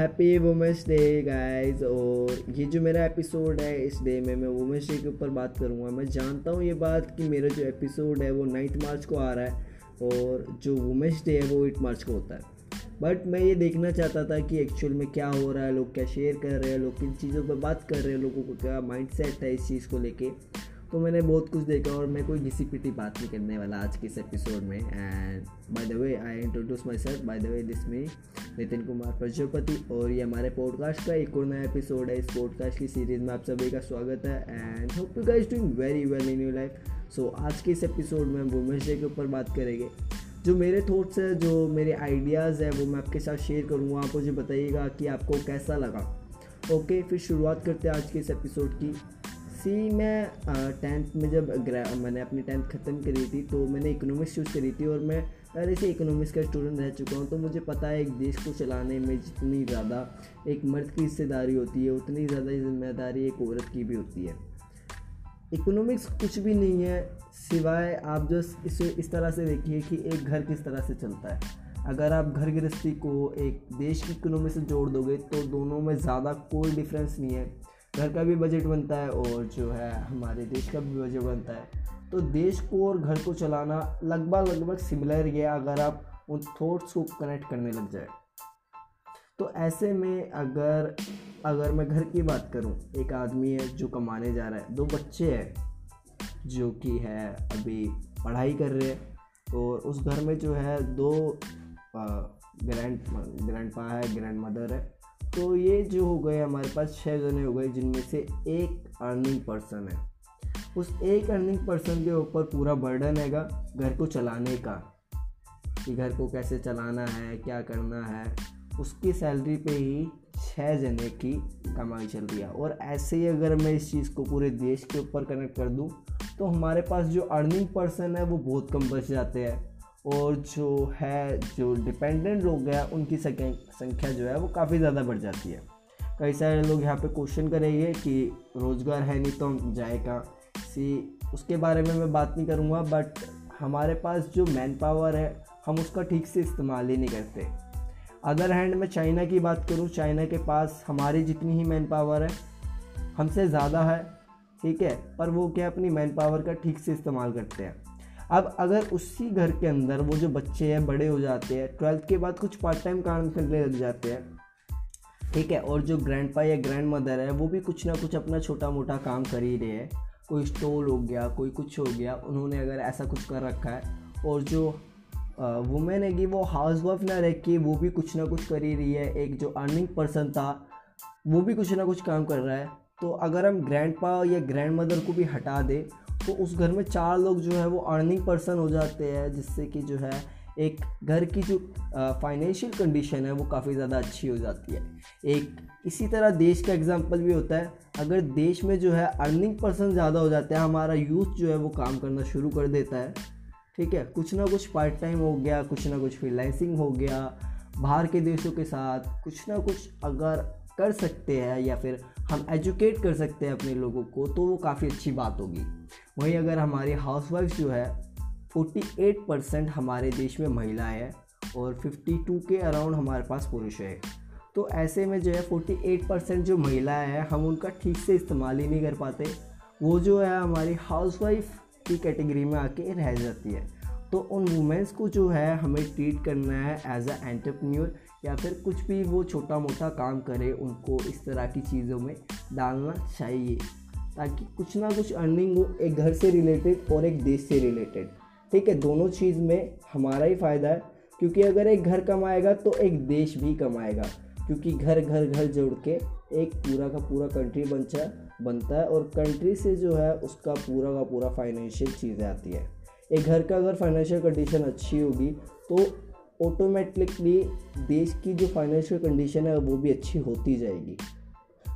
Happy women's day guys और ये जो मेरा एपिसोड है, इस डे में मैं वुमेंस डे के ऊपर बात करूँगा। मैं जानता हूँ ये बात कि मेरा जो एपिसोड है, वो नाइन्थ मार्च को आ रहा है और जो वुमेंस डे है, वो एट मार्च को होता है। बट मैं ये देखना चाहता था कि एक्चुअल में क्या हो रहा है, लोग क्या शेयर कर रहे हैं, लोग किन चीज़ों पर बात कर रहे हैं, लोगों को क्या माइंड सेट है इस चीज़ को लेके। तो मैंने बहुत कुछ देखा और मैं कोई घिसी पिटी बात नहीं करने वाला आज के इस एपिसोड में। And by the way I introduce myself by the way this me Nitin Kumar Prajapati और ये हमारे पॉडकास्ट का एक और नया एपिसोड है। इस पॉडकास्ट की सीरीज़ में आप सभी का स्वागत है। And hope you guys doing very well in you life so आज के इस एपिसोड में हम वुमेंस डे के ऊपर बात करेंगे। जो मेरे थॉट्स है जो मेरे आइडियाज़ है वो मैं आपके साथ शेयर करूँगा। आप मुझे बताइएगा कि आपको कैसा लगा। ओके okay, फिर शुरुआत करते हैं आज के इस एपिसोड की। सी मैं टेंथ में जब मैंने अपनी टेंथ ख़त्म करी थी तो मैंने इकोनॉमिक्स चूज़ करी थी और मैं पहले से इकोनॉमिक्स का स्टूडेंट रह चुका हूँ तो मुझे पता है एक देश को चलाने में जितनी ज़्यादा एक मर्द की हिस्सेदारी होती है, उतनी ज़्यादा ज़िम्मेदारी एक औरत की भी होती है। इकोनॉमिक्स कुछ भी नहीं है, सिवाय आप जो इसे, इस तरह से देखिए कि एक घर किस तरह से चलता है। अगर आप घर गृहस्थी को एक देश की इकोनॉमी से जोड़ दोगे तो दोनों में ज़्यादा कोई डिफरेंस नहीं है। घर का भी बजट बनता है और जो है हमारे देश का भी बजट बनता है। तो देश को और घर को चलाना लगभग लगभग सिमिलर ही अगर आप उन थॉट्स को कनेक्ट करने लग जाए। तो ऐसे में अगर अगर मैं घर की बात करूँ, एक आदमी है जो कमाने जा रहा है, दो बच्चे हैं, जो कि है अभी पढ़ाई कर रहे हैं और उस घर में जो है दो ग्रैंड ग्रैंड पा है ग्रैंड मदर है। तो ये जो हो गए हमारे पास छः जने हो गए, जिनमें से एक अर्निंग पर्सन है। उस एक अर्निंग पर्सन के ऊपर पूरा बर्डन हैगा घर को चलाने का, कि घर को कैसे चलाना है, क्या करना है। उसकी सैलरी पे ही छः जने की कमाई चल रही है। और ऐसे ही अगर मैं इस चीज़ को पूरे देश के ऊपर कनेक्ट कर दूँ तो हमारे पास जो अर्निंग पर्सन है, वो बहुत कम बच जाते हैं। और जो है, जो डिपेंडेंट लोग हैं, उनकी संख्या जो है, वो काफ़ी ज़्यादा बढ़ जाती है। कई सारे लोग यहाँ पे क्वेश्चन करेंगे कि रोज़गार है नहीं तो हम जाए कहाँ सी, उसके बारे में मैं बात नहीं करूँगा बट हमारे पास जो मैन पावर है, हम उसका ठीक से इस्तेमाल ही नहीं करते। अदर हैंड मैं चाइना की बात करूँ, चाइना के पास हमारी जितनी ही मैन पावर है, हमसे ज़्यादा है, ठीक है, पर वो क्या अपनी मैन पावर का ठीक से इस्तेमाल करते हैं। अब अगर उसी घर के अंदर वो जो बच्चे हैं, बड़े हो जाते हैं, ट्वेल्थ के बाद कुछ पार्ट टाइम काम करने लग जाते हैं, ठीक है, और जो ग्रैंड या ग्रैंड मदर है, वो भी कुछ ना कुछ अपना छोटा मोटा काम कर ही रहे हैं। कोई स्टोल हो गया, कोई कुछ हो गया, उन्होंने अगर ऐसा कुछ कर रखा है, और जो वुमेन है कि वो हाउस वाइफ ना रह के वो भी कुछ ना कुछ कर ही रही है। एक जो अर्निंग पर्सन था, वो भी कुछ ना कुछ काम कर रहा है। तो अगर हम ग्रैंड या ग्रैंड मदर को भी हटा दें तो उस घर में चार लोग जो है वो अर्निंग पर्सन हो जाते हैं, जिससे कि जो है एक घर की जो फाइनेंशियल कंडीशन है वो काफ़ी ज़्यादा अच्छी हो जाती है। एक इसी तरह देश का एग्जांपल भी होता है, अगर देश में जो है अर्निंग पर्सन ज़्यादा हो जाता है, हमारा यूथ जो है वो काम करना शुरू कर देता है, ठीक है? कुछ ना कुछ पार्ट टाइम हो गया, कुछ ना कुछ फ्रीलांसिंग हो गया, बाहर के देशों के साथ कुछ ना कुछ अगर कर सकते हैं या फिर हम एजुकेट कर सकते हैं अपने लोगों को तो वो काफ़ी अच्छी बात होगी। वहीं अगर हमारी हाउसवाइफ जो है 48 परसेंट हमारे देश में महिलाएँ हैं और 52 के अराउंड हमारे पास पुरुष है। तो ऐसे में जो है 48 परसेंट जो महिलाएँ हैं, हम उनका ठीक से इस्तेमाल ही नहीं कर पाते। वो जो है, हमारी हाउसवाइफ की कैटेगरी में आके रह जाती है। तो उन वुमेंस को जो है, हमें ट्रीट करना है एज अ एंटरप्रेन्योर या फिर कुछ भी वो छोटा मोटा काम करे, उनको इस तरह की चीज़ों में डालना चाहिए। ताकि कुछ ना कुछ अर्निंग हो, एक घर से रिलेटेड और एक देश से रिलेटेड ठीक है, दोनों चीज़ में हमारा ही फ़ायदा है, क्योंकि अगर एक घर कमाएगा तो एक देश भी कमाएगा, क्योंकि घर घर घर जोड़ के एक पूरा का पूरा कंट्री बनता बनता है और कंट्री से जो है उसका पूरा का पूरा फाइनेंशियल चीज़ें आती है। एक घर का अगर फाइनेंशियल कंडीशन अच्छी होगी तो ऑटोमेटिकली देश की जो फाइनेंशियल कंडीशन है वो भी अच्छी होती जाएगी।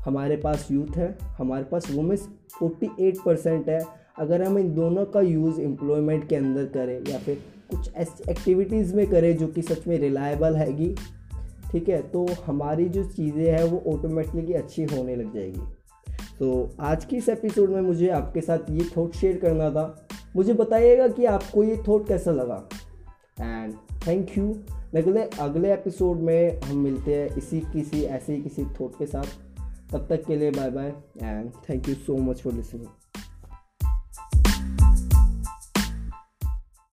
हमारे पास यूथ है, हमारे पास वुमेंस 48 परसेंट है। अगर हम इन दोनों का यूज़ एम्प्लॉयमेंट के अंदर करें या फिर कुछ ऐसी एक्टिविटीज़ में करें जो कि सच में रिलायबल हैगी, ठीक है तो हमारी जो चीज़ें हैं वो ऑटोमेटिकली अच्छी होने लग जाएगी। तो आज की इस एपिसोड में मुझे आपके साथ ये थॉट शेयर करना था। मुझे बताइएगा कि आपको ये थॉट कैसा लगा। एंड थैंक यू अगले अगले एपिसोड में हम मिलते हैं इसी, किसी, ऐसे किसी थॉट के साथ। तब तक के लिए bye bye and thank you so much for listening